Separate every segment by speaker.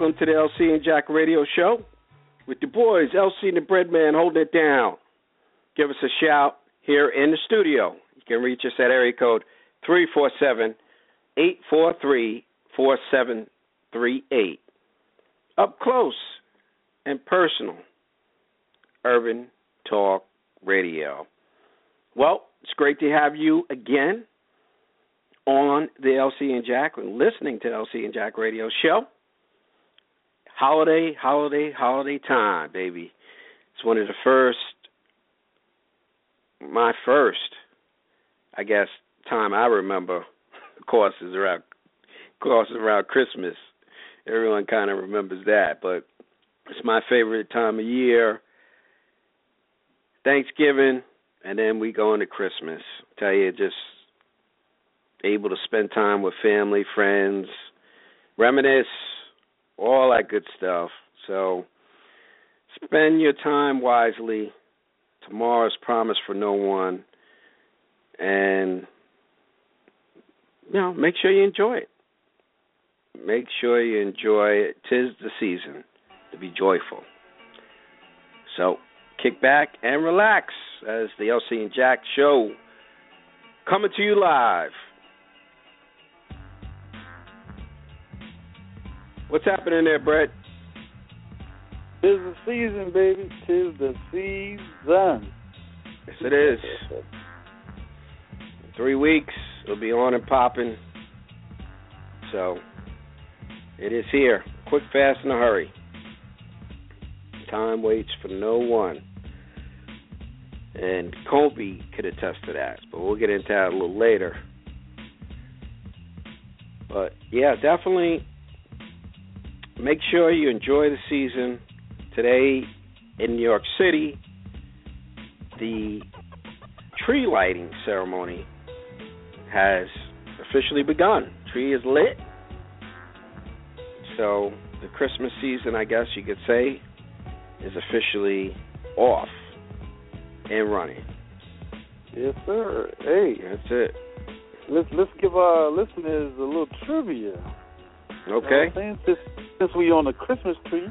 Speaker 1: Welcome to the LC and Jack Radio Show with the boys, LC and the Breadman, holding it down. Give us a shout here in the studio. You can reach us at area code 347 843 4738. Up close and personal, Urban Talk Radio. Well, it's great to have you again on the LC and Jack listening to the LC and Jack Radio Show holiday, holiday, holiday time, baby. It's one of the first, my first, I guess, time I remember. Of course, is around, of course, around Christmas. Everyone kind of remembers that, but it's my favorite time of year. Thanksgiving, and then we go into Christmas. tell you, just able to spend time with family, friends, reminisce all that good stuff. So spend your time wisely. Tomorrow's promised for no one. And you know, make sure you enjoy it. Make sure you enjoy it. Tis the season to be joyful. So kick back and relax as the LC and Jack show coming to you live. What's happening there, Brett?
Speaker 2: Tis the season, baby. Tis the season.
Speaker 1: Yes, it is. Three weeks, it'll be on and popping. So, it is here. Quick, fast, in a hurry. Time waits for no one. And Kobe could attest to that, but we'll get into that a little later. But yeah, definitely make sure you enjoy the season. Today in New York City, the tree lighting ceremony has officially begun. Tree is lit. So the Christmas season, I guess you could say, is officially off and running.
Speaker 2: Yes, sir. Hey,
Speaker 1: that's it.
Speaker 2: Let's let's give our listeners a little trivia.
Speaker 1: Okay.
Speaker 2: You know since, since we on the Christmas tree,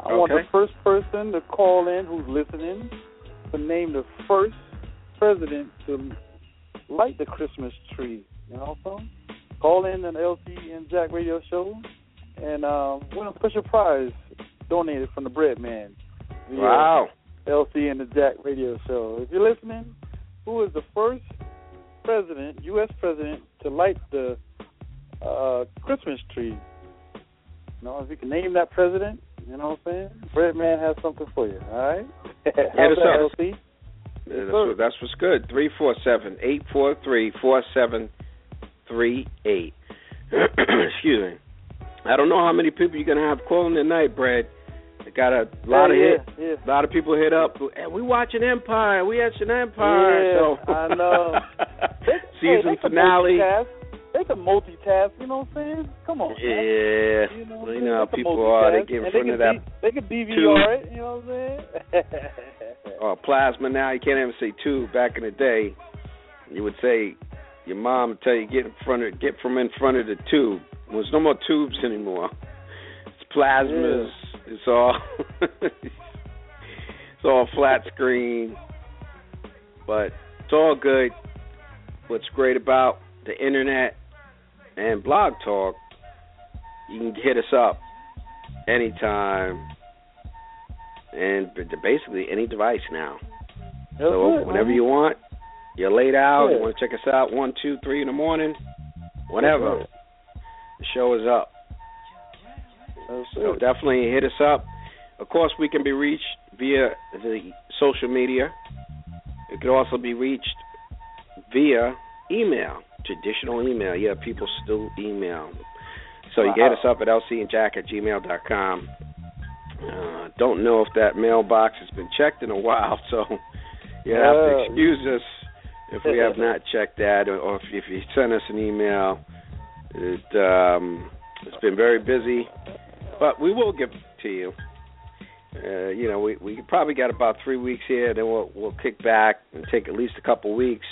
Speaker 2: I
Speaker 1: okay.
Speaker 2: want the first person to call in who's listening to name the first president to light the Christmas tree. You know what I'm saying? Call in an LC and Jack radio show and um, win a special prize donated from the Bread Man.
Speaker 1: Wow.
Speaker 2: LC and the Jack radio show. If you're listening, who is the first president, U.S. president, to light the uh, Christmas tree? You know, if you can name that president, you know what I'm saying? Bread Man has something for you. All right.
Speaker 1: Hit us up.
Speaker 2: LC?
Speaker 1: Yeah, that's, what, that's what's good. Three four seven eight four three four seven three eight. Excuse me. I don't know how many people you're gonna have calling tonight, Brad. I got a lot
Speaker 2: yeah,
Speaker 1: of hit,
Speaker 2: yeah,
Speaker 1: a lot of people hit up. Hey, we watching Empire. We watching Empire.
Speaker 2: Yeah,
Speaker 1: so
Speaker 2: I know.
Speaker 1: season
Speaker 2: hey,
Speaker 1: finale.
Speaker 2: Multitask. They can multitask. You know what I'm saying? Come on.
Speaker 1: Yeah.
Speaker 2: Man. You know,
Speaker 1: well, you know how people are. They get in front of
Speaker 2: can
Speaker 1: that.
Speaker 2: They can DVR it. You know what I'm saying?
Speaker 1: Oh, plasma now. You can't even say tube. Back in the day, you would say your mom would tell you get in front of get from in front of the tube. There's no more tubes anymore. It's plasmas. It's all it's all flat screen. But it's all good. what's great about the internet and Blog Talk, you can hit us up anytime and basically any device now.
Speaker 2: That's
Speaker 1: so
Speaker 2: it,
Speaker 1: whenever
Speaker 2: man.
Speaker 1: you want, you're laid out,
Speaker 2: Yeah.
Speaker 1: you want to check us out, one, two, three in the morning,
Speaker 2: whatever.
Speaker 1: The show is up.
Speaker 2: That's
Speaker 1: So
Speaker 2: it.
Speaker 1: definitely hit us up. Of course, we can be reached via the social media. It could also be reached via email, traditional email. Yeah, people still email. So you hit us up at lcandjack at gmail.com. Uh, don't know if that mailbox has been checked in a while, so you have to excuse us if we have not checked that, or, or if, if you send us an email. It, um, it's been very busy, but we will get to you. Uh, you know, we we probably got about three weeks here, then we'll we'll kick back and take at least a couple weeks.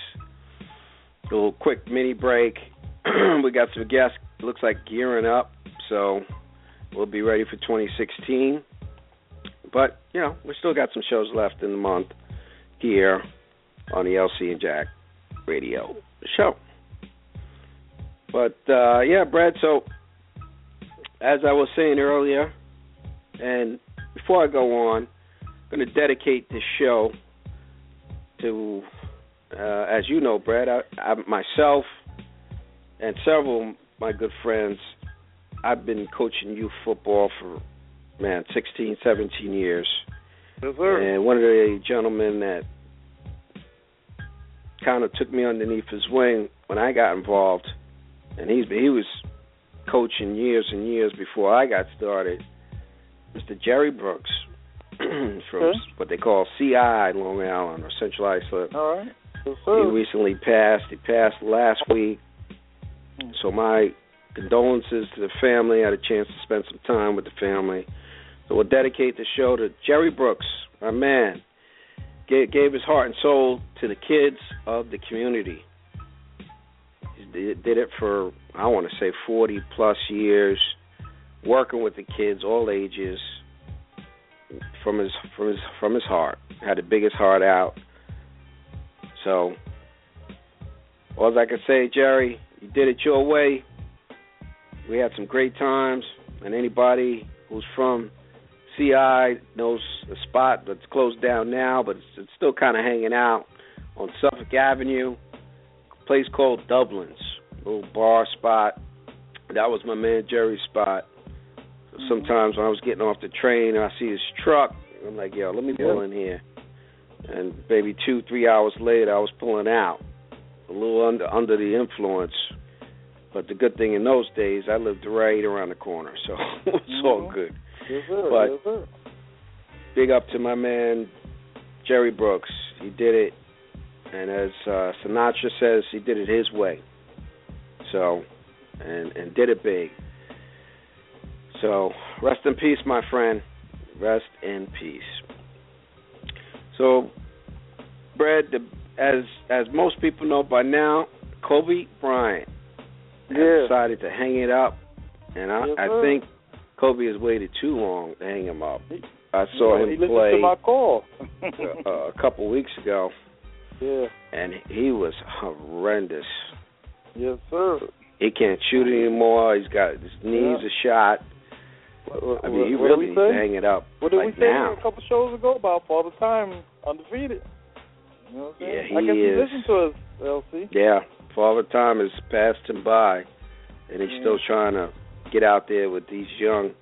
Speaker 1: Little quick mini break. we got some guests. Looks like gearing up, so we'll be ready for 2016. But you know, we still got some shows left in the month here on the LC and Jack Radio show. But uh, yeah, Brad. So as I was saying earlier, and before I go on, I'm going to dedicate this show to, uh, as you know, Brad, I, I, myself and several of my good friends. I've been coaching youth football for man 16, 17 years,
Speaker 2: Yes, sir.
Speaker 1: and one of the gentlemen that kind of took me underneath his wing when I got involved, and he's he was coaching years and years before I got started. Mr. Jerry Brooks from
Speaker 2: Okay.
Speaker 1: what they call CI Long Island or Central Islip.
Speaker 2: All right.
Speaker 1: He recently passed. He passed last week. Hmm. So my condolences to the family. I had a chance to spend some time with the family. So we'll dedicate the show to Jerry Brooks, my man. Gave, gave his heart and soul to the kids of the community. He did did it for I want to say 40 plus years, working with the kids, all ages, from his from his from his heart. Had the biggest heart out. So, all I can say, Jerry, you did it your way. We had some great times, and anybody who's from CI knows a spot that's closed down now, but it's, it's still kind of hanging out on Suffolk Avenue. A place called Dublin's, a little bar spot. That was my man Jerry's spot. So sometimes when I was getting off the train and I see his truck, I'm like, yo, let me pull in here. And maybe two, three hours later, I was pulling out, a little under under the influence. But the good thing in those days, I lived right around the corner, so it was all good.
Speaker 2: Yes, sir.
Speaker 1: But-
Speaker 2: yes, sir.
Speaker 1: Big up to my man Jerry Brooks. He did it, and as uh, Sinatra says, he did it his way. So, and and did it big. So, rest in peace, my friend. Rest in peace. So, Brad, the, as as most people know by now, Kobe Bryant
Speaker 2: Yeah.
Speaker 1: decided to hang it up, and I,
Speaker 2: Yes,
Speaker 1: I think Kobe has waited too long to hang him up. I saw
Speaker 2: Yeah,
Speaker 1: him
Speaker 2: listened
Speaker 1: play
Speaker 2: to my call.
Speaker 1: uh, a couple weeks ago,
Speaker 2: yeah.
Speaker 1: and he was horrendous.
Speaker 2: Yes, sir.
Speaker 1: He can't shoot anymore. He's got his knees
Speaker 2: Yeah.
Speaker 1: are shot.
Speaker 2: What, what,
Speaker 1: I mean, he
Speaker 2: what
Speaker 1: really needs to hang it up
Speaker 2: What did
Speaker 1: like
Speaker 2: we say
Speaker 1: now.
Speaker 2: a couple shows ago about Father Time undefeated? You know what I'm saying?
Speaker 1: Yeah, he
Speaker 2: I guess
Speaker 1: is.
Speaker 2: you listen to us, LC.
Speaker 1: Yeah, Father Time has passed him by, and he's
Speaker 2: Yeah.
Speaker 1: still trying to get out there with these young,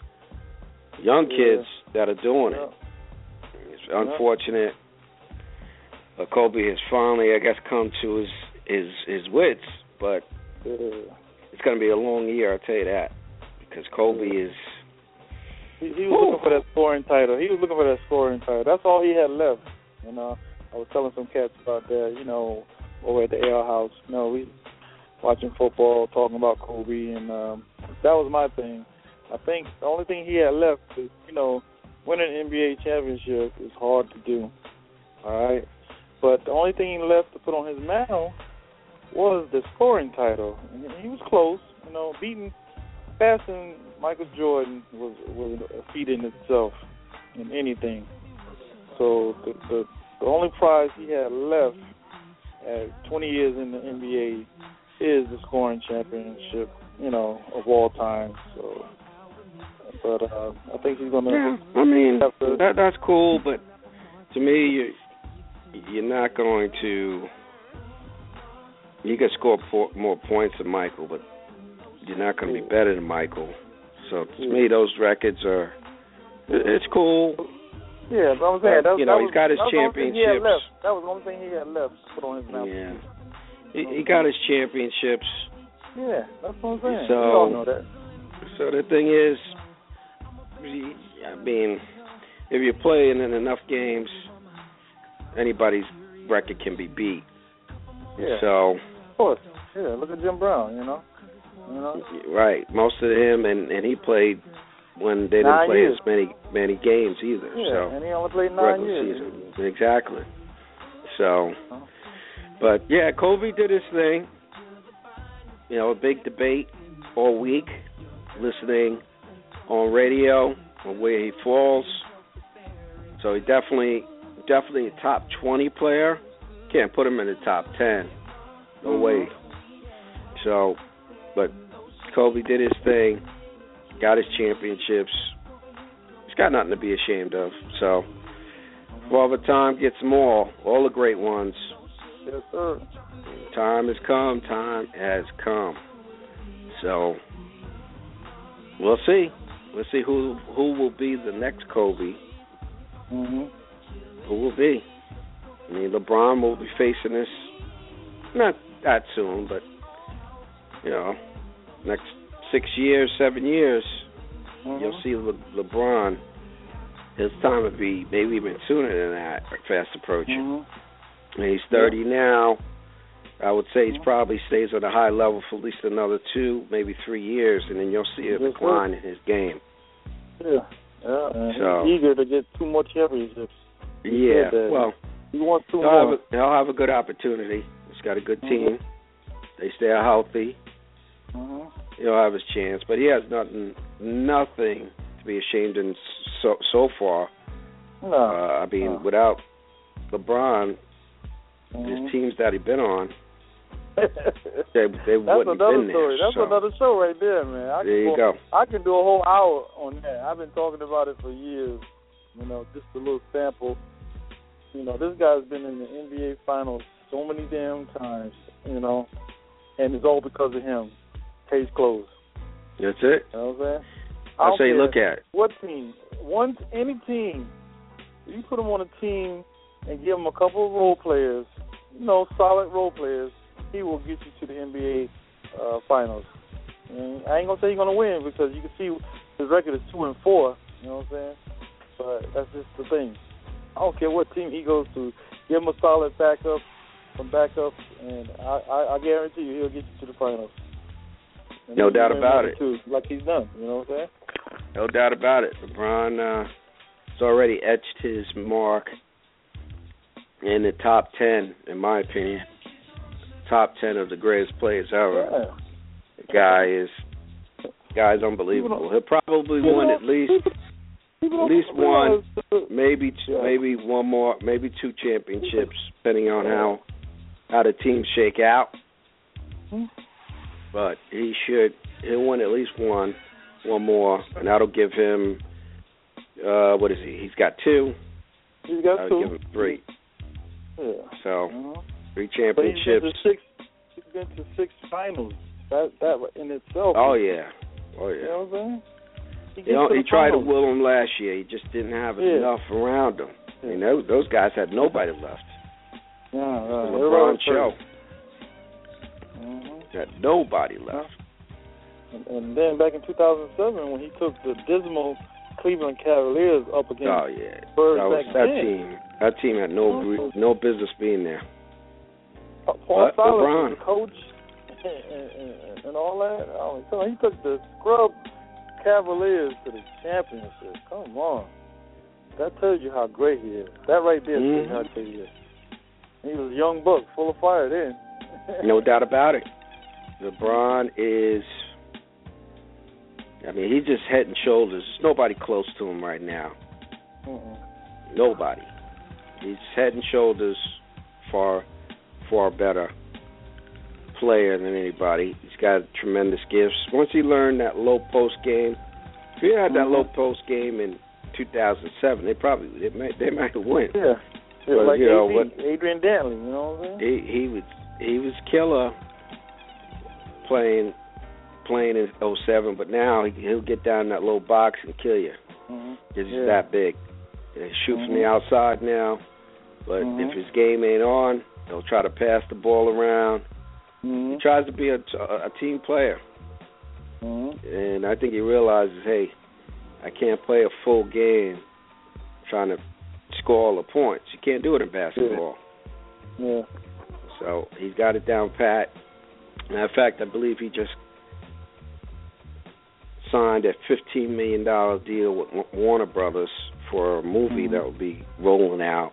Speaker 1: young
Speaker 2: Yeah.
Speaker 1: kids that are doing
Speaker 2: Yeah.
Speaker 1: it. It's unfortunate. But Kobe has finally, I guess, come to his his his wits. But
Speaker 2: Yeah.
Speaker 1: it's going to be a long year, I'll tell you that, because Kobe is.
Speaker 2: He, he was
Speaker 1: Whew.
Speaker 2: looking for that scoring title. He was looking for that scoring title. That's all he had left. You know, I was telling some cats about that. You know, over at the Ale House. You know, we watching football, talking about Kobe, and um, that was my thing. I think the only thing he had left is, you know, winning an NBA championship is hard to do. All right, but the only thing he left to put on his mantle was the scoring title, and he was close. You know, beating passing Michael Jordan was was a feat in itself in anything. So the the, the only prize he had left at 20 years in the NBA, is the scoring championship, you know, of all time. So, but uh, I think he's gonna.
Speaker 1: Yeah, I mean that that's cool, but to me, you you're not going to. You can score more points than Michael, but you're not going to be better than Michael. So to me, those records are. It's cool.
Speaker 2: Yeah, but I'm saying that,
Speaker 1: you know
Speaker 2: that
Speaker 1: he's got his championships.
Speaker 2: That was the only thing he had left to put on his mouth.
Speaker 1: Yeah, he, he got his championships.
Speaker 2: Yeah, that's what I'm saying.
Speaker 1: So,
Speaker 2: we all know that.
Speaker 1: So the thing is, I mean, if you're playing in enough games, anybody's record can be beat.
Speaker 2: Yeah.
Speaker 1: So.
Speaker 2: Of course. Yeah. Look at Jim Brown. You know. You know.
Speaker 1: Right. Most of him, and and he played when they didn't
Speaker 2: nine
Speaker 1: play
Speaker 2: years.
Speaker 1: as many many games either.
Speaker 2: Yeah,
Speaker 1: so
Speaker 2: and he only played nine
Speaker 1: regular
Speaker 2: years.
Speaker 1: season. Exactly. So, but yeah, Kobe did his thing. You know, a big debate all week, listening on radio on where he falls. So he definitely, definitely a top twenty player. Can't put him in the top ten. No
Speaker 2: Mhm.
Speaker 1: way. So, but Kobe did his thing, got his championships. He's got nothing to be ashamed of. So, Father Time gets them all, all the great ones.
Speaker 2: Yes, sir.
Speaker 1: Time has come. Time has come. So, we'll see. We'll see who who will be the next Kobe.
Speaker 2: Mhm.
Speaker 1: Who will be? I mean, LeBron will be facing this not that soon, but you know, next six years, seven years,
Speaker 2: Mhm.
Speaker 1: you'll see Le- LeBron. His time would be maybe even sooner than that, fast approaching.
Speaker 2: Mhm.
Speaker 1: And he's 30 now. I would say he's
Speaker 2: Mhm.
Speaker 1: probably stays at a high level for at least another two, maybe three years, and then you'll see a decline in his game.
Speaker 2: Yeah. Yeah. And
Speaker 1: So-
Speaker 2: he's eager to get more championships. He
Speaker 1: Yeah, well,
Speaker 2: He wants two
Speaker 1: he'll have,
Speaker 2: more.
Speaker 1: a, he'll have a good opportunity. He's got a good
Speaker 2: Mhm.
Speaker 1: team. They stay healthy.
Speaker 2: Mhm.
Speaker 1: He'll have his chance, but he has nothing, nothing to be ashamed in so so far.
Speaker 2: No.
Speaker 1: Uh, I mean,
Speaker 2: no.
Speaker 1: without LeBron,
Speaker 2: Mhm.
Speaker 1: his teams that he's been on, they they
Speaker 2: That's
Speaker 1: wouldn't have
Speaker 2: another
Speaker 1: been there.
Speaker 2: story. That's
Speaker 1: so,
Speaker 2: another show right there, man. I
Speaker 1: There you
Speaker 2: go,
Speaker 1: go.
Speaker 2: I can do a whole hour on that. I've been talking about it for years. You know, just a little sample. You know, this guy's been in the NBA Finals so many damn times. You know, and it's all because of him. Case closed.
Speaker 1: That's it.
Speaker 2: You know what I'm saying? I
Speaker 1: say, look at it.
Speaker 2: what team, one any team. You put him on a team and give him a couple of role players, you know, solid role players. He will get you to the NBA uh, finals. And I ain't gonna say he's gonna win because you can see his record is two and four. You know what I'm saying? But that's just the thing. I don't care what team he goes to. Give him a solid backup, some backup, and I, I, I guarantee you he'll get you to the finals. And
Speaker 1: No doubt about it.
Speaker 2: like he's done. You know what I'm saying?
Speaker 1: No doubt about it. LeBron uh, has already etched his mark in the top ten, in my opinion. Top ten of the greatest players ever.
Speaker 2: Yeah.
Speaker 1: The guy is guy's unbelievable. He'll probably win at least at least one, maybe two, maybe one more, maybe two championships, depending on how how the teams shake out. But he should he'll win at least one, one more, and that'll give him uh what is he? He's got two.
Speaker 2: He's got
Speaker 1: That'll
Speaker 2: two.
Speaker 1: give him three.
Speaker 2: Yeah.
Speaker 1: So
Speaker 2: Uh-huh.
Speaker 1: three
Speaker 2: But he's been
Speaker 1: championships.
Speaker 2: to six. He's been to six finals. That that in itself.
Speaker 1: Oh yeah, oh
Speaker 2: You
Speaker 1: yeah.
Speaker 2: know what I'm saying? He,
Speaker 1: You know, he tried to will him last year. He just didn't have
Speaker 2: Yeah.
Speaker 1: enough around him.
Speaker 2: Yeah.
Speaker 1: You know, those guys had nobody left.
Speaker 2: Yeah, right.
Speaker 1: LeBron show
Speaker 2: Mhm.
Speaker 1: had nobody left.
Speaker 2: And, and then back in 2007, when he took the dismal Cleveland Cavaliers up against
Speaker 1: Oh yeah,
Speaker 2: Spurs
Speaker 1: that was that
Speaker 2: then.
Speaker 1: team. That team had no no business being there.
Speaker 2: Pa- Paul
Speaker 1: But
Speaker 2: Silas
Speaker 1: LeBron.
Speaker 2: was the coach and, and, and all that. Oh, so he took the scrub Cavaliers to the championship. Come on. That tells you how great he is. That right there tells you how
Speaker 1: Mhm.
Speaker 2: great he is. He was a young buck, full of fire then.
Speaker 1: No doubt about it. LeBron is. I mean, he's just head and shoulders. There's nobody close to him right now.
Speaker 2: Mm-mm.
Speaker 1: Nobody. He's head and shoulders far, far better player than anybody. He's got tremendous gifts. Once he learned that low post game, if he had that
Speaker 2: Mhm.
Speaker 1: low post game in 2007, they probably they might they might win.
Speaker 2: Yeah. Yeah,
Speaker 1: But,
Speaker 2: like
Speaker 1: you know,
Speaker 2: AD,
Speaker 1: what-
Speaker 2: Adrian Dantley, you know what I'm saying?
Speaker 1: He he was he was killer playing playing in 07, but now he, he'll get down in that low box and kill you.
Speaker 2: hmm
Speaker 1: He's
Speaker 2: Yeah.
Speaker 1: that big. They shoot from the outside now, but
Speaker 2: Mhm.
Speaker 1: if his game ain't on, he'll try to pass the ball around. He tries to be a, a team player,
Speaker 2: hmm
Speaker 1: and I think he realizes, hey, I can't play a full game trying to score all the points. You can't do it in basketball.
Speaker 2: Yeah.
Speaker 1: So he's got it down pat. Matter of fact, I believe he just signed a fifteen million dollar deal with Warner Brothers for a movie
Speaker 2: Mhm.
Speaker 1: that will be rolling out.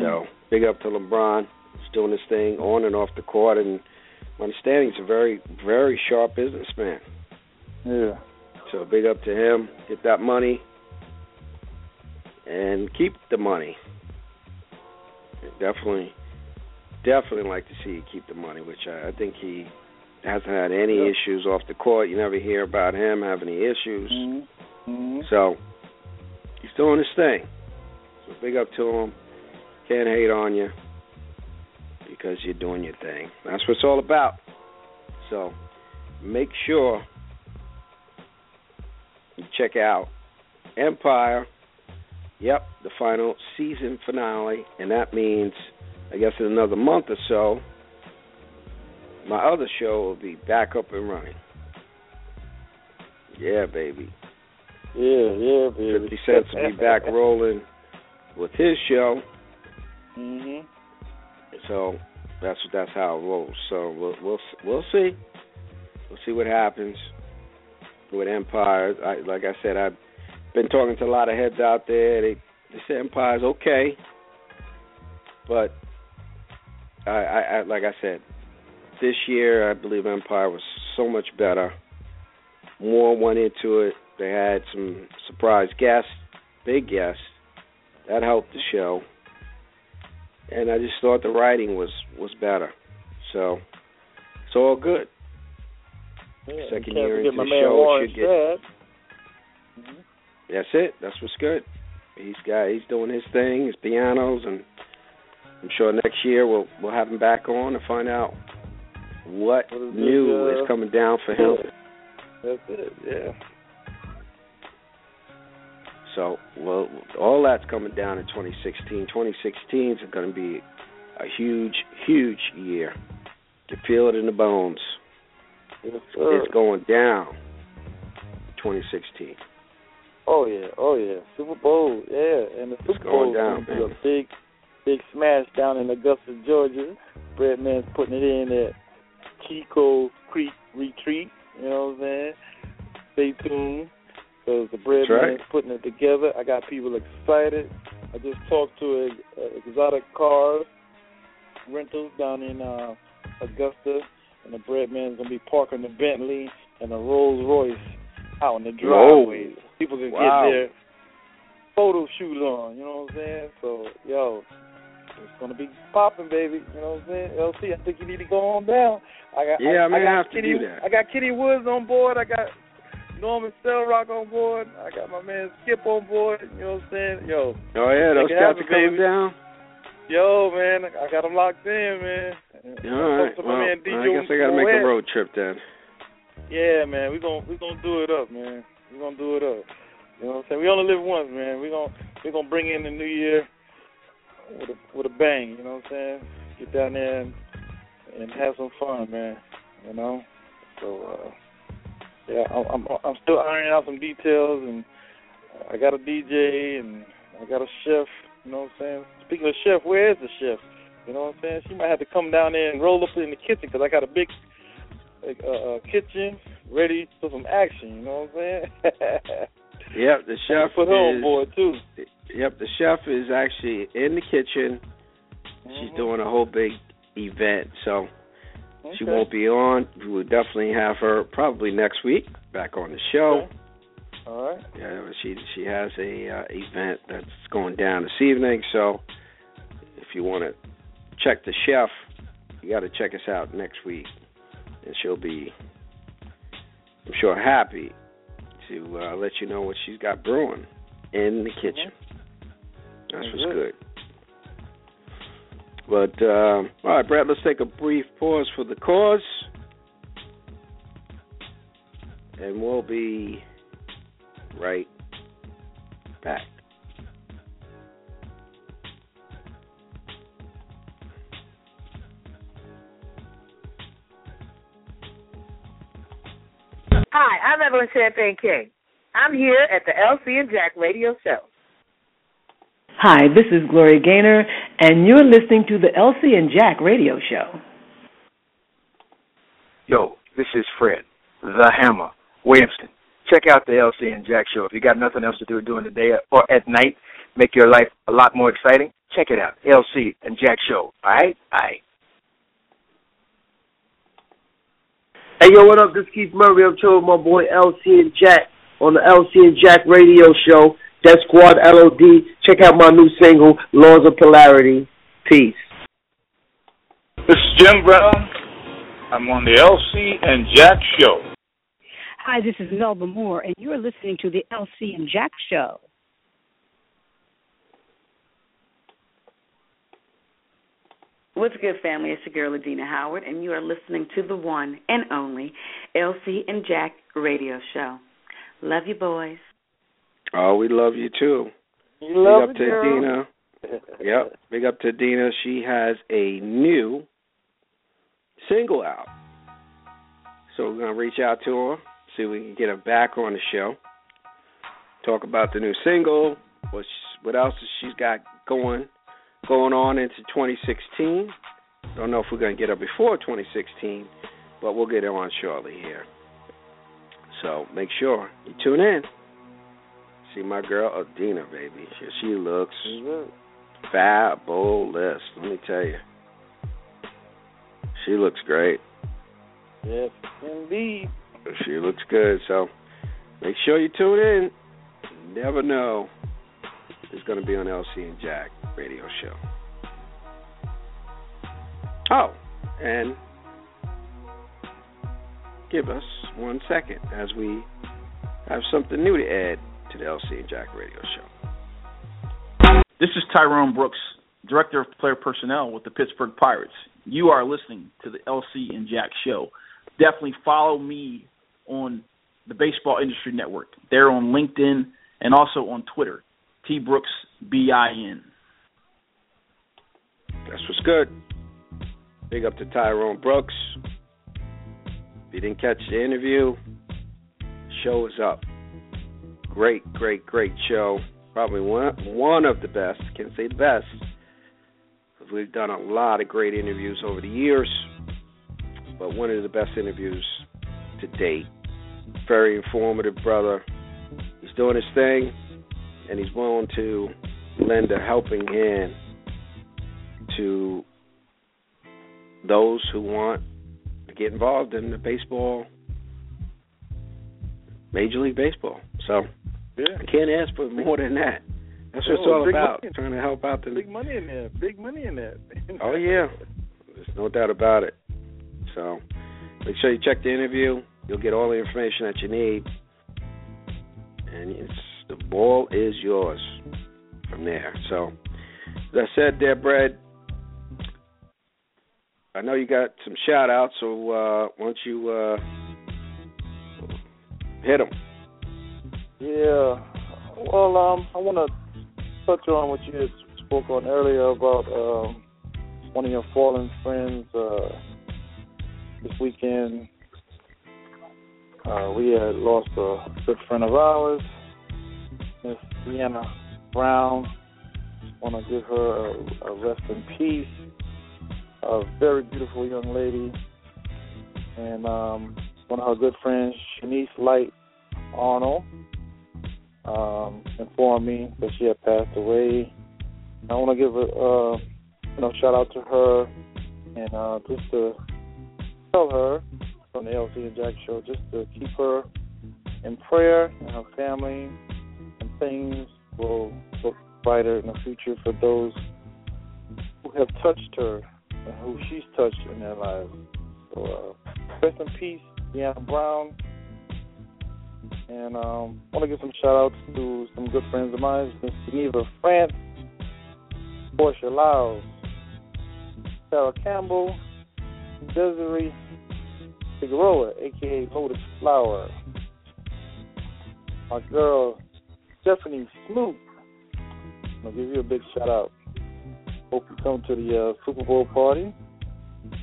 Speaker 1: So big up to LeBron. He's doing his thing on and off the court, and my understanding he's a very, very sharp businessman.
Speaker 2: Yeah.
Speaker 1: So big up to him. Get that money and keep the money. Definitely, definitely like to see you keep the money, which I, I think he hasn't had any
Speaker 2: Yeah.
Speaker 1: issues off the court. You never hear about him having any issues.
Speaker 2: hmm hmm
Speaker 1: So he's doing his thing. So big up to him. Can't hate on you because you're doing your thing. That's what it's all about. So make sure you check out Empire. Yep, the final season finale, and that means I guess in another month or so, my other show will be back up and running. Yeah, baby.
Speaker 2: Yeah, yeah, baby.
Speaker 1: Fifty Cent will be back rolling with his show.
Speaker 2: hmm
Speaker 1: So that's that's how it rolls. So we'll we'll we'll see. We'll see what happens with Empire. I, like I said, I've been talking to a lot of heads out there. They they say Empire's okay, but I, I, I like I said, this year I believe Empire was so much better. More went into it. They had some surprise guests, big guests. That helped the show and I just thought the writing was was better. So it's all good.
Speaker 2: Yeah,
Speaker 1: Second year into the show,
Speaker 2: Warren
Speaker 1: should get-. That's it. That's what's good. He's got he's doing his thing, his pianos, and I'm sure next year we'll we'll have him back on to find out what
Speaker 2: What is
Speaker 1: new
Speaker 2: uh,
Speaker 1: is coming down for him.
Speaker 2: That's it. Yeah.
Speaker 1: So well, all that's coming down in 2016. 2016 is going to be a huge, huge year. You feel it in the bones.
Speaker 2: Yes.
Speaker 1: It's going down. 2016.
Speaker 2: Oh yeah, oh yeah, Super Bowl, yeah, and the Super
Speaker 1: going
Speaker 2: Bowl
Speaker 1: down,
Speaker 2: is gonna be a big, big smash down in Augusta, Georgia. Breadman's putting it in at Chico Creek Retreat. You know what I'm saying? Stay tuned, because the Breadman's
Speaker 1: right.
Speaker 2: putting it together. I got people excited. I just talked to a, a exotic cars rentals down in uh, Augusta, and the Breadman's gonna be parking the Bentley and the Rolls Royce out in the
Speaker 1: Whoa.
Speaker 2: driveway. People can
Speaker 1: Wow.
Speaker 2: get their photo shoot on, you know what I'm saying? So, yo, it's gonna be popping, baby. You know what I'm saying? LC, I think you need to go on down. I got
Speaker 1: Yeah,
Speaker 2: I,
Speaker 1: I may
Speaker 2: got
Speaker 1: have to do that.
Speaker 2: I got Kitty Woods on board. I got Norman Rock on board. I got my man Skip on board. You know what I'm saying? Yo,
Speaker 1: Oh yeah, those cats are coming down.
Speaker 2: yo, man, I got them locked in, man.
Speaker 1: All right.
Speaker 2: Talk to my
Speaker 1: Well,
Speaker 2: man
Speaker 1: I guess I got to make a road trip then.
Speaker 2: Yeah, man, we gon' we gonna do it up, man. We gonna do it up. You know what I'm saying? We only live once, man. We gon' we gonna bring in the new year with a with a bang. You know what I'm saying? Get down there and, and have some fun, man. You know. So uh, yeah, I'm, I'm I'm still ironing out some details, and I got a DJ and I got a chef. You know what I'm saying? Speaking of chef, where is the chef? You know what I'm saying? She might have to come down there and roll up in the kitchen because I got a big uh, kitchen ready for some action. You know what I'm saying?
Speaker 1: Yep, the chef
Speaker 2: put her on
Speaker 1: is.
Speaker 2: board too.
Speaker 1: Yep, the chef is actually in the kitchen. She's
Speaker 2: Mhm.
Speaker 1: doing a whole big event, so she won't be on. We will definitely have her probably next week back on the show.
Speaker 2: Okay. All right.
Speaker 1: Yeah, she she has a uh, event that's going down this evening. So if you want to check the chef you got to check us out next week, and she'll be, I'm sure, happy to uh, let you know what she's got brewing in the kitchen. That's what's good. But uh, all right, Brad, let's take a brief pause for the cause, and we'll be right back.
Speaker 3: Hi, I'm Evelyn Champagne King. I'm here at the LC and Jack Radio Show.
Speaker 4: Hi, this is Gloria Gaynor, and you're listening to the LC and Jack Radio Show.
Speaker 5: Yo, this is Fred, the Hammer, Williamson. Check out the LC and Jack Show. If you got nothing else to do during the day or at night, make your life a lot more exciting. Check it out, LC and Jack Show. All right, all right.
Speaker 6: Hey, yo, what up? This is Keith Murray. I'm chilling with my boy LC and Jack on the LC and Jack radio show. Def Squad LOD. Check out my new single, Laws of Polarity. Peace.
Speaker 7: This is Jim Brown. I'm on the LC and Jack show.
Speaker 8: Hi, this is Melba Moore, and you're listening to the LC and Jack show.
Speaker 9: What's good, family? It's your girl, Adina Howard, and you are listening to the one and only LC and Jack radio show. Love you, boys.
Speaker 1: Oh, we love you too.
Speaker 2: You
Speaker 1: Big
Speaker 2: love
Speaker 1: up to
Speaker 2: girl.
Speaker 1: Dina. Yep. Big up to Adina. She has a new single out. So we're gonna reach out to her, see if we can get her back on the show. Talk about the new single. What what else has she's got going going on into 2016? Don't know if we're gonna get her before 2016, but we'll get her on shortly here. So make sure you tune in. See my girl Adina, baby. She, she looks fabulous. Let me tell you, she looks great.
Speaker 2: Yes, indeed.
Speaker 1: She looks good. So make sure you tune in. You never know who's going to be on LC and Jack radio show. Oh, and give us one second as we have something new to add to the LC and Jack radio show.
Speaker 10: This is Tyrone Brooks, Director of Player Personnel with the Pittsburgh Pirates. You are listening to the LC and Jack Show. Definitely follow me on the Baseball Industry Network. They're on LinkedIn and also on Twitter. T Brooks B I N.
Speaker 1: That's what's good. Big up to Tyrone Brooks. If you didn't catch the interview, show is up. Great, great, great show. Probably one one of the best. Can't say the best. 'cause We've done a lot of great interviews over the years, but one of the best interviews to date. Very informative brother. He's doing his thing, and he's willing to lend a helping hand to those who want to get involved in the baseball, Major League Baseball. So
Speaker 2: Yeah.
Speaker 1: I can't ask for more than that. That's what it's all about.
Speaker 2: money.
Speaker 1: Trying to help out the.
Speaker 2: Big money in there. Big money in that.
Speaker 1: Oh yeah, there's no doubt about it. So make sure you check the interview. You'll get all the information that you need, and it's the ball is yours from there. So as I said, there, Brad. I know you got some shout outs, so uh, why don't you uh, hit them?
Speaker 2: Yeah. Well, um, I want to touch on what you spoke on earlier about um, one of your fallen friends. Uh, this weekend, uh, we had lost a good friend of ours, Deanna Brown. Want to give her a, a rest in peace. A very beautiful young lady, and um, one of her good friends, Shanice Light Arnold um, informed me that she had passed away. I want to give a uh, you know shout out to her and uh, just to tell her from the LC and Jack show just to keep her in prayer and her family, and things will look brighter in the future for those who have touched her and who she's touched in their lives. So uh, rest in peace, Deanna Brown. And um, I want to give some shout outs to some good friends of mine, Miss Geneva France, Portia Sarah Campbell, Desiree Figueroa, aka Lotus Flower. My girl Stephanie Snoop. Gonna give you a big shout out. Hope you come to the uh, Super Bowl party.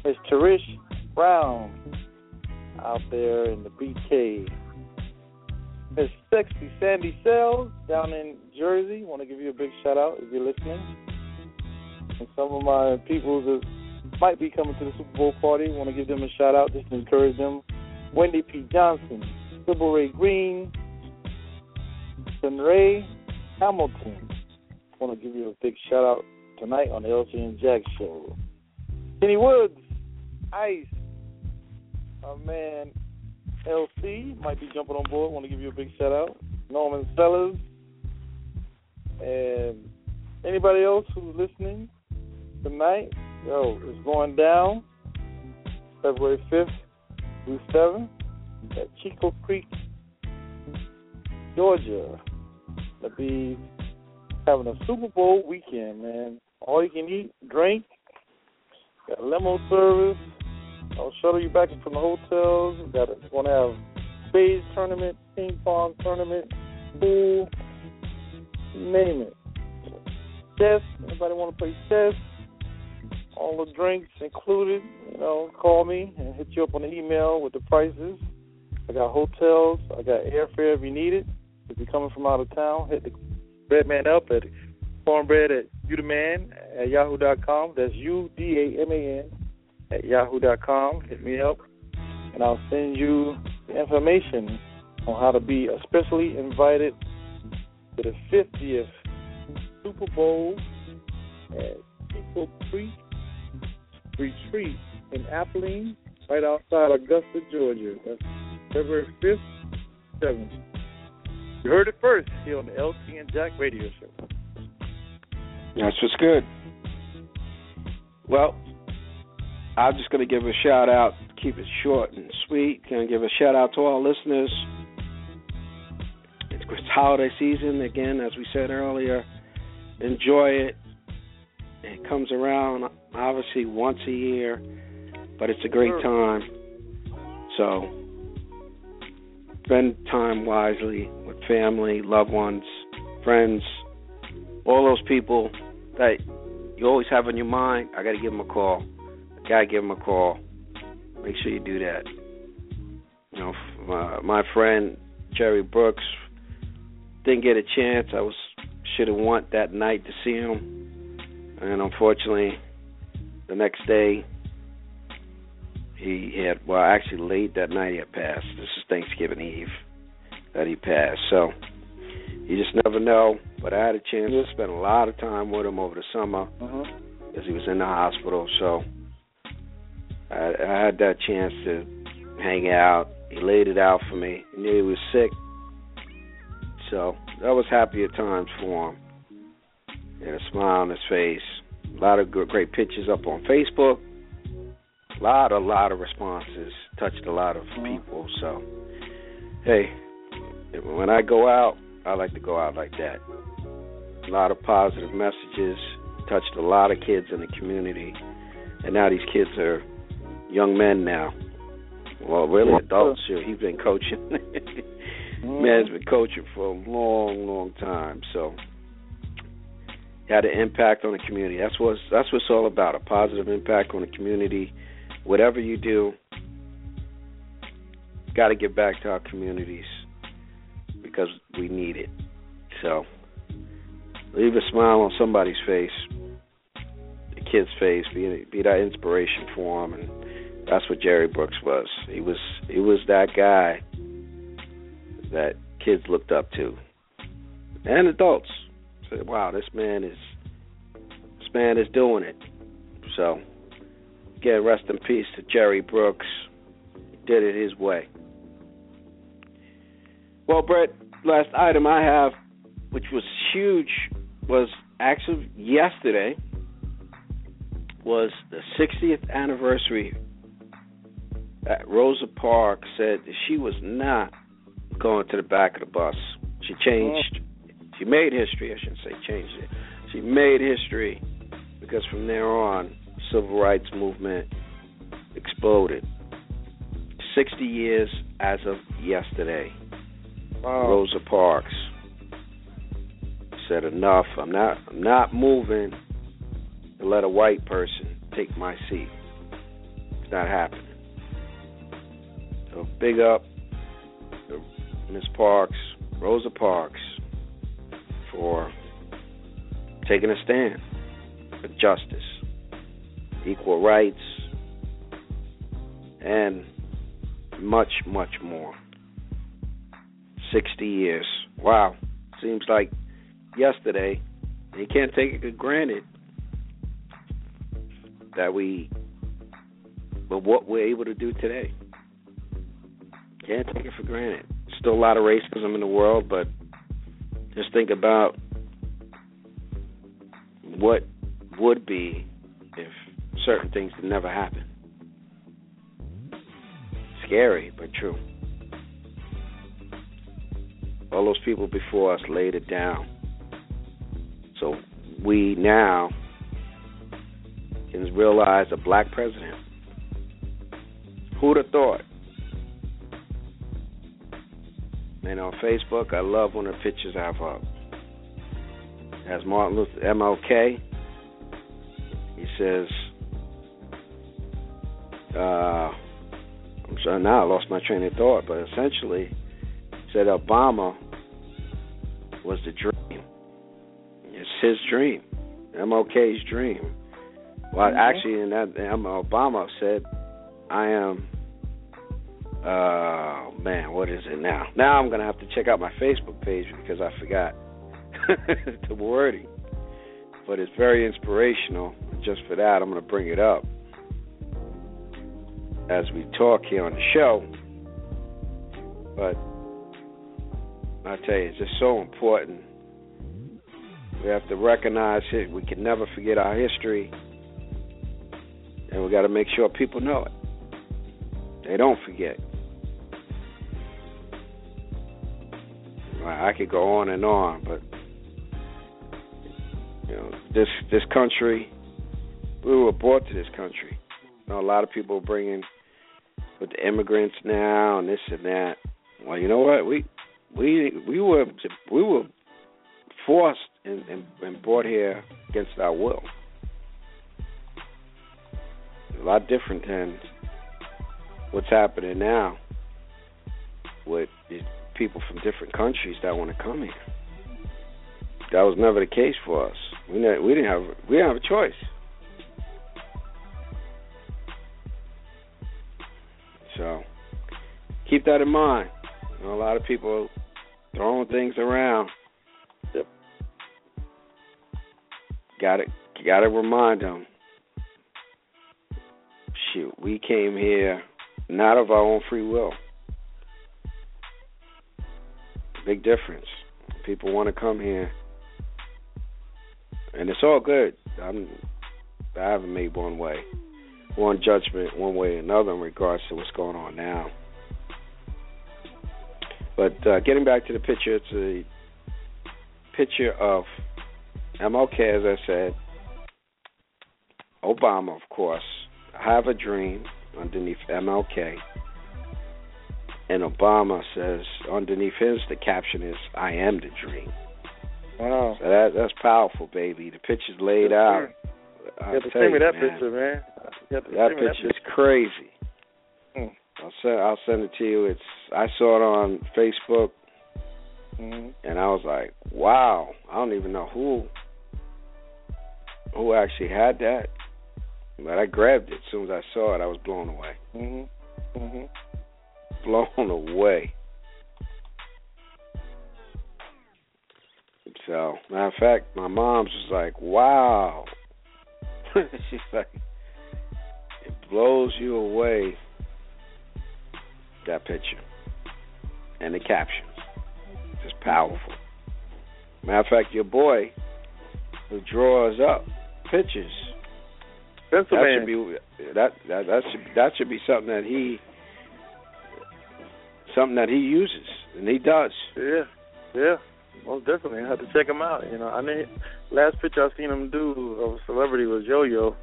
Speaker 2: It's Tarish Brown out there in the BK. Miss Sexy Sandy Sells down in Jersey. Want to give you a big shout out if you're listening. And some of my people that might be coming to the Super Bowl party. Want to give them a shout out just to encourage them. Wendy P. Johnson, Sybil Ray Green, Ray Hamilton. I Want to give you a big shout out tonight on the LC and Jack show. Kenny Woods, Ice, our man LC might be jumping on board. Want to give you a big shout out. Norman Sellers, and anybody else who's listening tonight. Yo, it's going down February 5th through 7th at Chico Creek, Georgia. They'll be having a Super Bowl weekend, man. All you can eat, drink, got limo service. I'll shuttle you back from the hotels. Got a, going to have spades tournament, ping pong tournament, pool, name it. Chess. Anybody want to play chess? all the drinks included. You know, call me and hit you up on the email with the prices. I got hotels. I got airfare if you need it. If you're coming from out of town, hit the bread man up at cornbread at udaman at yahoo.com. That's U D A M A N at yahoo.com. Hit me up, and I'll send you the information on how to be especially invited to the 50th Super Bowl at People Creek retreat in Abilene, right outside Augusta, Georgia. That's February 5th, 7th. You heard it first here on the LC and Jack radio show.
Speaker 1: That's what's good. Well, I'm just going to give a shout out, keep it short and sweet. Going to give a shout out to all listeners. It's holiday season again, as we said earlier. Enjoy it. It comes around obviously once a year, but it's a great time. So spend time wisely with family, loved ones, friends, all those people that you always have on your mind. I got to give them a call. I got to give them a call. Make sure you do that. You know, my, my friend Jerry Brooks didn't get a chance. I was should have went that night to see him, and unfortunately, the next day he had well actually late that night he had passed. This is Thanksgiving Eve that he passed. So you just never know. But I had a chance to spend a lot of time with him over the summer
Speaker 2: uh-huh.
Speaker 1: as he was in the hospital. So I, I had that chance to hang out. He laid it out for me. He knew he was sick. So that was happy at times for him. Had a smile on his face. A lot of good, great pictures up on Facebook. A lot, a lot of responses. Touched a lot of people. So, hey, when I go out, I like to go out like that. A lot of positive messages. Touched a lot of kids in the community, and now these kids are young men now. Well, really adults. Here. He's been coaching. Man's been coaching for a long, long time. So had an impact on the community. That's what that's what it's all about. A positive impact on the community. Whatever you do, got to give back to our communities because we need it. So leave a smile on somebody's face, the kid's face, be be that inspiration for them, and that's what Jerry Brooks was. He was he was that guy that kids looked up to, and adults said, "Wow, this man is this man is doing it." So, again, rest in peace to Jerry Brooks. Did it his way. Well, Brett, last item I have, which was huge, was actually yesterday. was the 60th anniversary that Rosa Parks said that she was not going to the back of the bus. She changed. She made history. I shouldn't say changed it. She made history because from there on, civil rights movement exploded. 60 years as of yesterday.
Speaker 2: Wow.
Speaker 1: Rosa Parks said enough. I'm not I'm not moving to let a white person take my seat. It's not happening. So big up Miss Parks, Rosa Parks, for taking a stand for justice, equal rights, and much, much more. 60 years. Wow. Seems like yesterday. You can't take it for granted that we, but what we're able to do today. Can't take it for granted. Still a lot of racism in the world, but just think about what would be certain things could never happen. Scary, but true. All those people before us laid it down. So we now can realize a black president. Who'd have thought? And on Facebook, I love when the pictures I have up. As Martin Luther MLK, he says, uh, I'm sorry, now I lost my train of thought, but essentially, said Obama was the dream. It's his dream, MLK's dream. Well,
Speaker 2: Mhm.
Speaker 1: actually, in that, Obama said, "I am." Uh, man, what is it now? Now I'm gonna have to check out my Facebook page because I forgot the wording. But it's very inspirational. Just for that, I'm gonna bring it up as we talk here on the show. But I tell you, it's just so important. We have to recognize it. We can never forget our history, and we got to make sure people know it. They don't forget. I could go on and on, but you know, this this country, we were brought to this country. You know, a lot of people bringing with the immigrants now and this and that. Well, you know what? We we we were we were forced and, and, and brought here against our will. A lot different than what's happening now with people from different countries that want to come here. That was never the case for us. We ne- we didn't have we didn't have a choice. Keep that in mind. You know, a lot of people throwing things around.
Speaker 2: Yep.
Speaker 1: Got to got to remind them. Shoot, we came here not of our own free will. Big difference. People want to come here, and it's all good. I'm, I haven't made one way, one judgment, one way or another in regards to what's going on now. But uh, getting back to the picture, it's a picture of MLK, as I said, Obama, of course, have a dream underneath MLK. And Obama says underneath his the caption is I am the dream.
Speaker 2: Wow.
Speaker 1: So that that's powerful, baby. The picture's laid
Speaker 2: Yes,
Speaker 1: out.
Speaker 2: sir. You have to send me that
Speaker 1: man,
Speaker 2: picture, man.
Speaker 1: That
Speaker 2: send me
Speaker 1: picture is crazy. I'll send I'll send it to you. It's I saw it on Facebook
Speaker 2: hmm
Speaker 1: and I was like, Wow, I don't even know who who actually had that. But I grabbed it as soon as I saw it, I was blown away.
Speaker 2: hmm hmm
Speaker 1: Blown away. So, matter of fact, my mom's was like, "Wow." She's like, "It blows you away." That picture and the captions, just powerful. Matter of fact, your boy who draws up pictures
Speaker 2: Pennsylvania.
Speaker 1: That should be that that that should that should be something that he something that he uses and he does.
Speaker 2: Yeah, yeah, most definitely. I had to check him out. You know, I mean, last picture I seen him do of a celebrity was Yo Yo,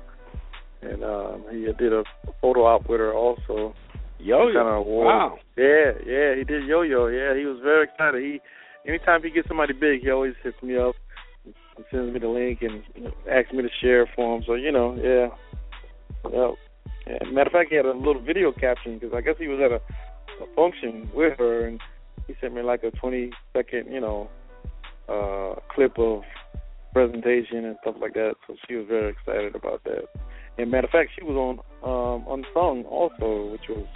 Speaker 2: and um, he did a photo op with her also.
Speaker 1: Yo Yo, wow.
Speaker 2: Yeah, yeah, he did Yo Yo. Yeah, he was very excited. He anytime he gets somebody big, he always hits me up, and sends me the link, and asks me to share it for him. So you know, yeah, yeah. yeah. Matter of fact, he had a little video caption because I guess he was at a a function with her, and he sent me like a 20 second, you know, uh clip of presentation and stuff like that. So she was very excited about that. And matter of fact, she was on um Unsung also, which was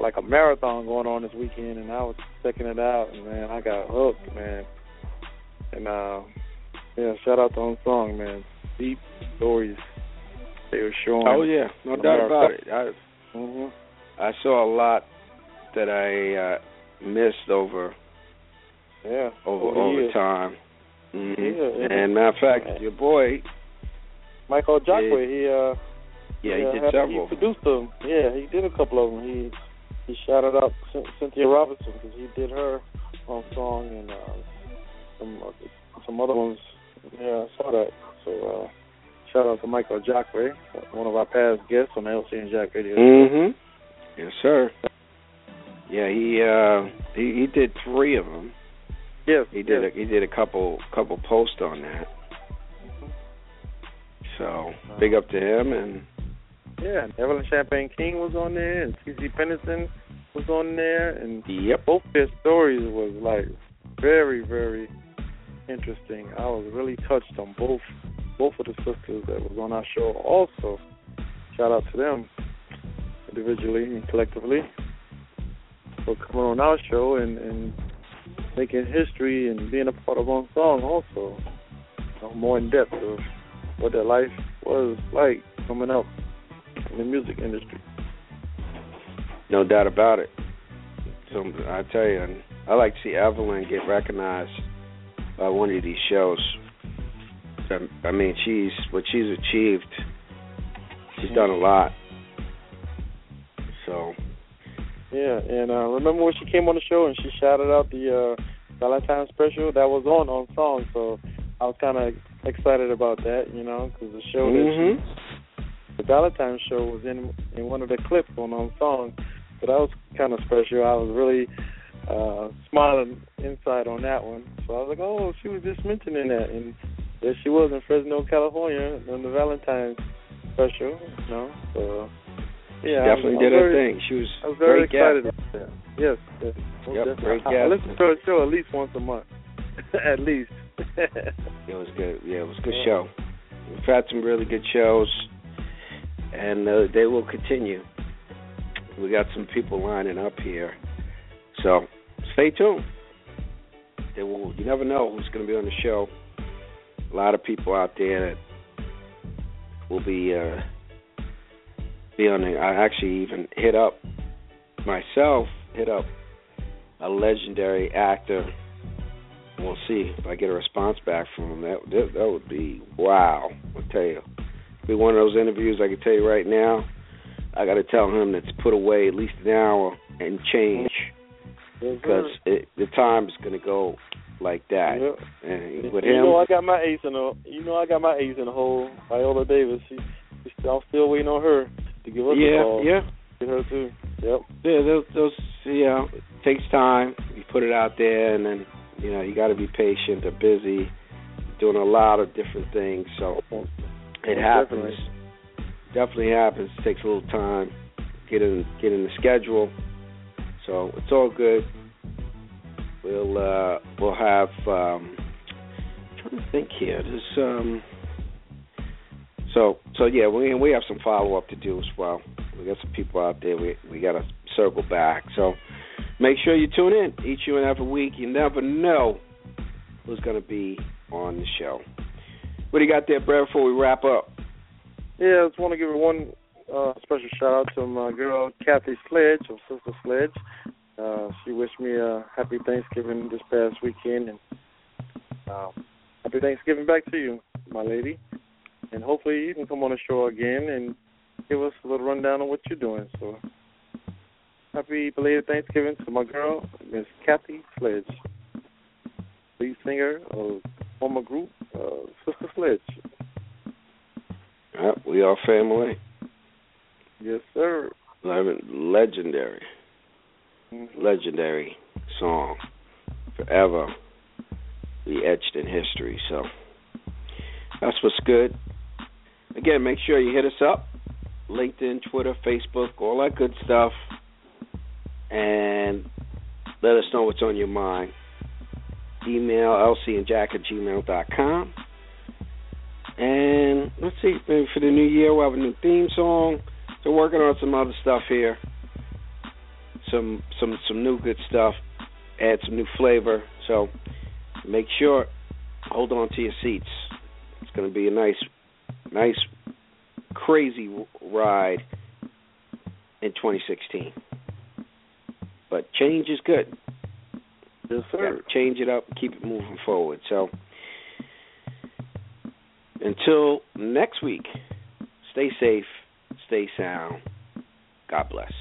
Speaker 2: like a marathon going on this weekend, and I was checking it out, and man, I got hooked, man. And uh, yeah, shout out to Unsung, man. Deep stories they were showing.
Speaker 1: Oh yeah, no doubt about it. I
Speaker 2: hmm
Speaker 1: I saw a lot that I uh, missed over
Speaker 2: Yeah.
Speaker 1: over
Speaker 2: Over years.
Speaker 1: time. hmm
Speaker 2: Yeah, yeah.
Speaker 1: And matter of fact, your boy,
Speaker 2: Michael Jacque, he uh
Speaker 1: yeah, he did several.
Speaker 2: He produced them. Yeah, he did a couple of them. He he shouted out Cynthia Robinson because he did her on song and uh, some uh, some other ones. Yeah, I saw that. So uh, shout out to Michael Jacque, one of our past guests on the LC and Jack Radio.
Speaker 1: Mhm. Yes, sir. Yeah, he uh he he did three of them.
Speaker 2: Yes,
Speaker 1: He did
Speaker 2: yes.
Speaker 1: a, he did a couple couple posts on that. So big up to him and
Speaker 2: Yeah, and Evelyn Champagne King was on there, and CeCe Peniston was on there, and
Speaker 1: yep.
Speaker 2: both their stories was like very, very interesting. I was really touched on both both of the sisters that was on our show. Also, shout out to them individually and collectively for coming on our show and, and making history and being a part of Unsung. Also, you know, more in depth of what their life was like coming up in the music industry.
Speaker 1: no doubt about it. So I tell you, I like to see Evelyn get recognized by one of these shows. I- mean, she's what she's achieved. She's done a lot. So
Speaker 2: Yeah, and uh remember when she came on the show and she shouted out the uh Valentine's special that was on Unsung, so I was kind of excited about that, you know, because the show that
Speaker 1: Mhm.
Speaker 2: she, the Valentine's show was in in one of the clips on Unsung, so that was kind of special. I was really uh smiling inside on that one, so I was like, oh, she was just mentioning that, and there she was in Fresno, California, on the Valentine's special, you know, so. Yeah,
Speaker 1: definitely
Speaker 2: I was
Speaker 1: did her
Speaker 2: very-
Speaker 1: thing. She was,
Speaker 2: I was very
Speaker 1: great
Speaker 2: excited about that. Yes, yes.
Speaker 1: Yep, great
Speaker 2: I, I listen to her show at least once a month, at least.
Speaker 1: It was good. Yeah, it was a good
Speaker 2: Yeah.
Speaker 1: show. We've had some really good shows, and uh, they will continue. We got some people lining up here, so stay tuned. They will. You never know who's going to be on the show. A lot of people out there that will be uh, be on the. I actually even hit up myself. Hit up a legendary actor We'll see if I get a response back from him. That that, that would be wow. I'll tell you. Be one of those interviews I can tell you right now. I got to tell him that's put away at least an hour and change mm-hmm. because it, the time is going to go like that.
Speaker 2: Yeah.
Speaker 1: And with
Speaker 2: you
Speaker 1: him,
Speaker 2: know I got my ace in the you know I got my ace in the hole. Viola Davis. She, she I'm still waiting on her to give us
Speaker 1: yeah,
Speaker 2: a call.
Speaker 1: yeah,
Speaker 2: Get her too. Yep.
Speaker 1: yeah. Those, those, you know, it takes time. You put it out there, and then you know you got to be patient. They're busy, doing a lot of different things, so it happens.
Speaker 2: definitely.
Speaker 1: Definitely happens. It takes a little time. Get in, get in the schedule. So it's all good. We'll uh, we'll have. Um, I'm trying to think here. There's um. So so yeah, we we have some follow up to do as well. We got some people out there. We we got to circle back. So make sure you tune in each and every week. You never know who's going to be on the show. What do you got there, Brad? Before we wrap up.
Speaker 2: Yeah, I just want to give a one uh, special shout out to my girl Kathy Sledge or Sister Sledge. Uh, she wished me a happy Thanksgiving this past weekend, and uh, happy Thanksgiving back to you, my lady. and hopefully you can come on the show again and give us a little rundown on what you're doing. So happy belated Thanksgiving to my girl, Miss Kathy Sledge, lead singer of former group uh, Sister Sledge.
Speaker 1: Yep, we are family.
Speaker 2: Yes, sir.
Speaker 1: Legendary,
Speaker 2: Mm-hmm.
Speaker 1: legendary song, forever be etched in history. So that's what's good. Again, make sure you hit us up, LinkedIn, Twitter, Facebook, all that good stuff, and let us know what's on your mind. Email lcandjack at gmail.com. And let's see, maybe for the new year we'll have a new theme song. So working on some other stuff here. Some some some new good stuff. Add some new flavor. So make sure hold on to your seats. It's going to be a nice nice crazy ride in 2016. But change is good.
Speaker 2: Yes, sir.
Speaker 1: Change it up, keep it moving forward. So until next week, stay safe, stay sound. God bless.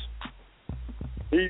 Speaker 2: Peace.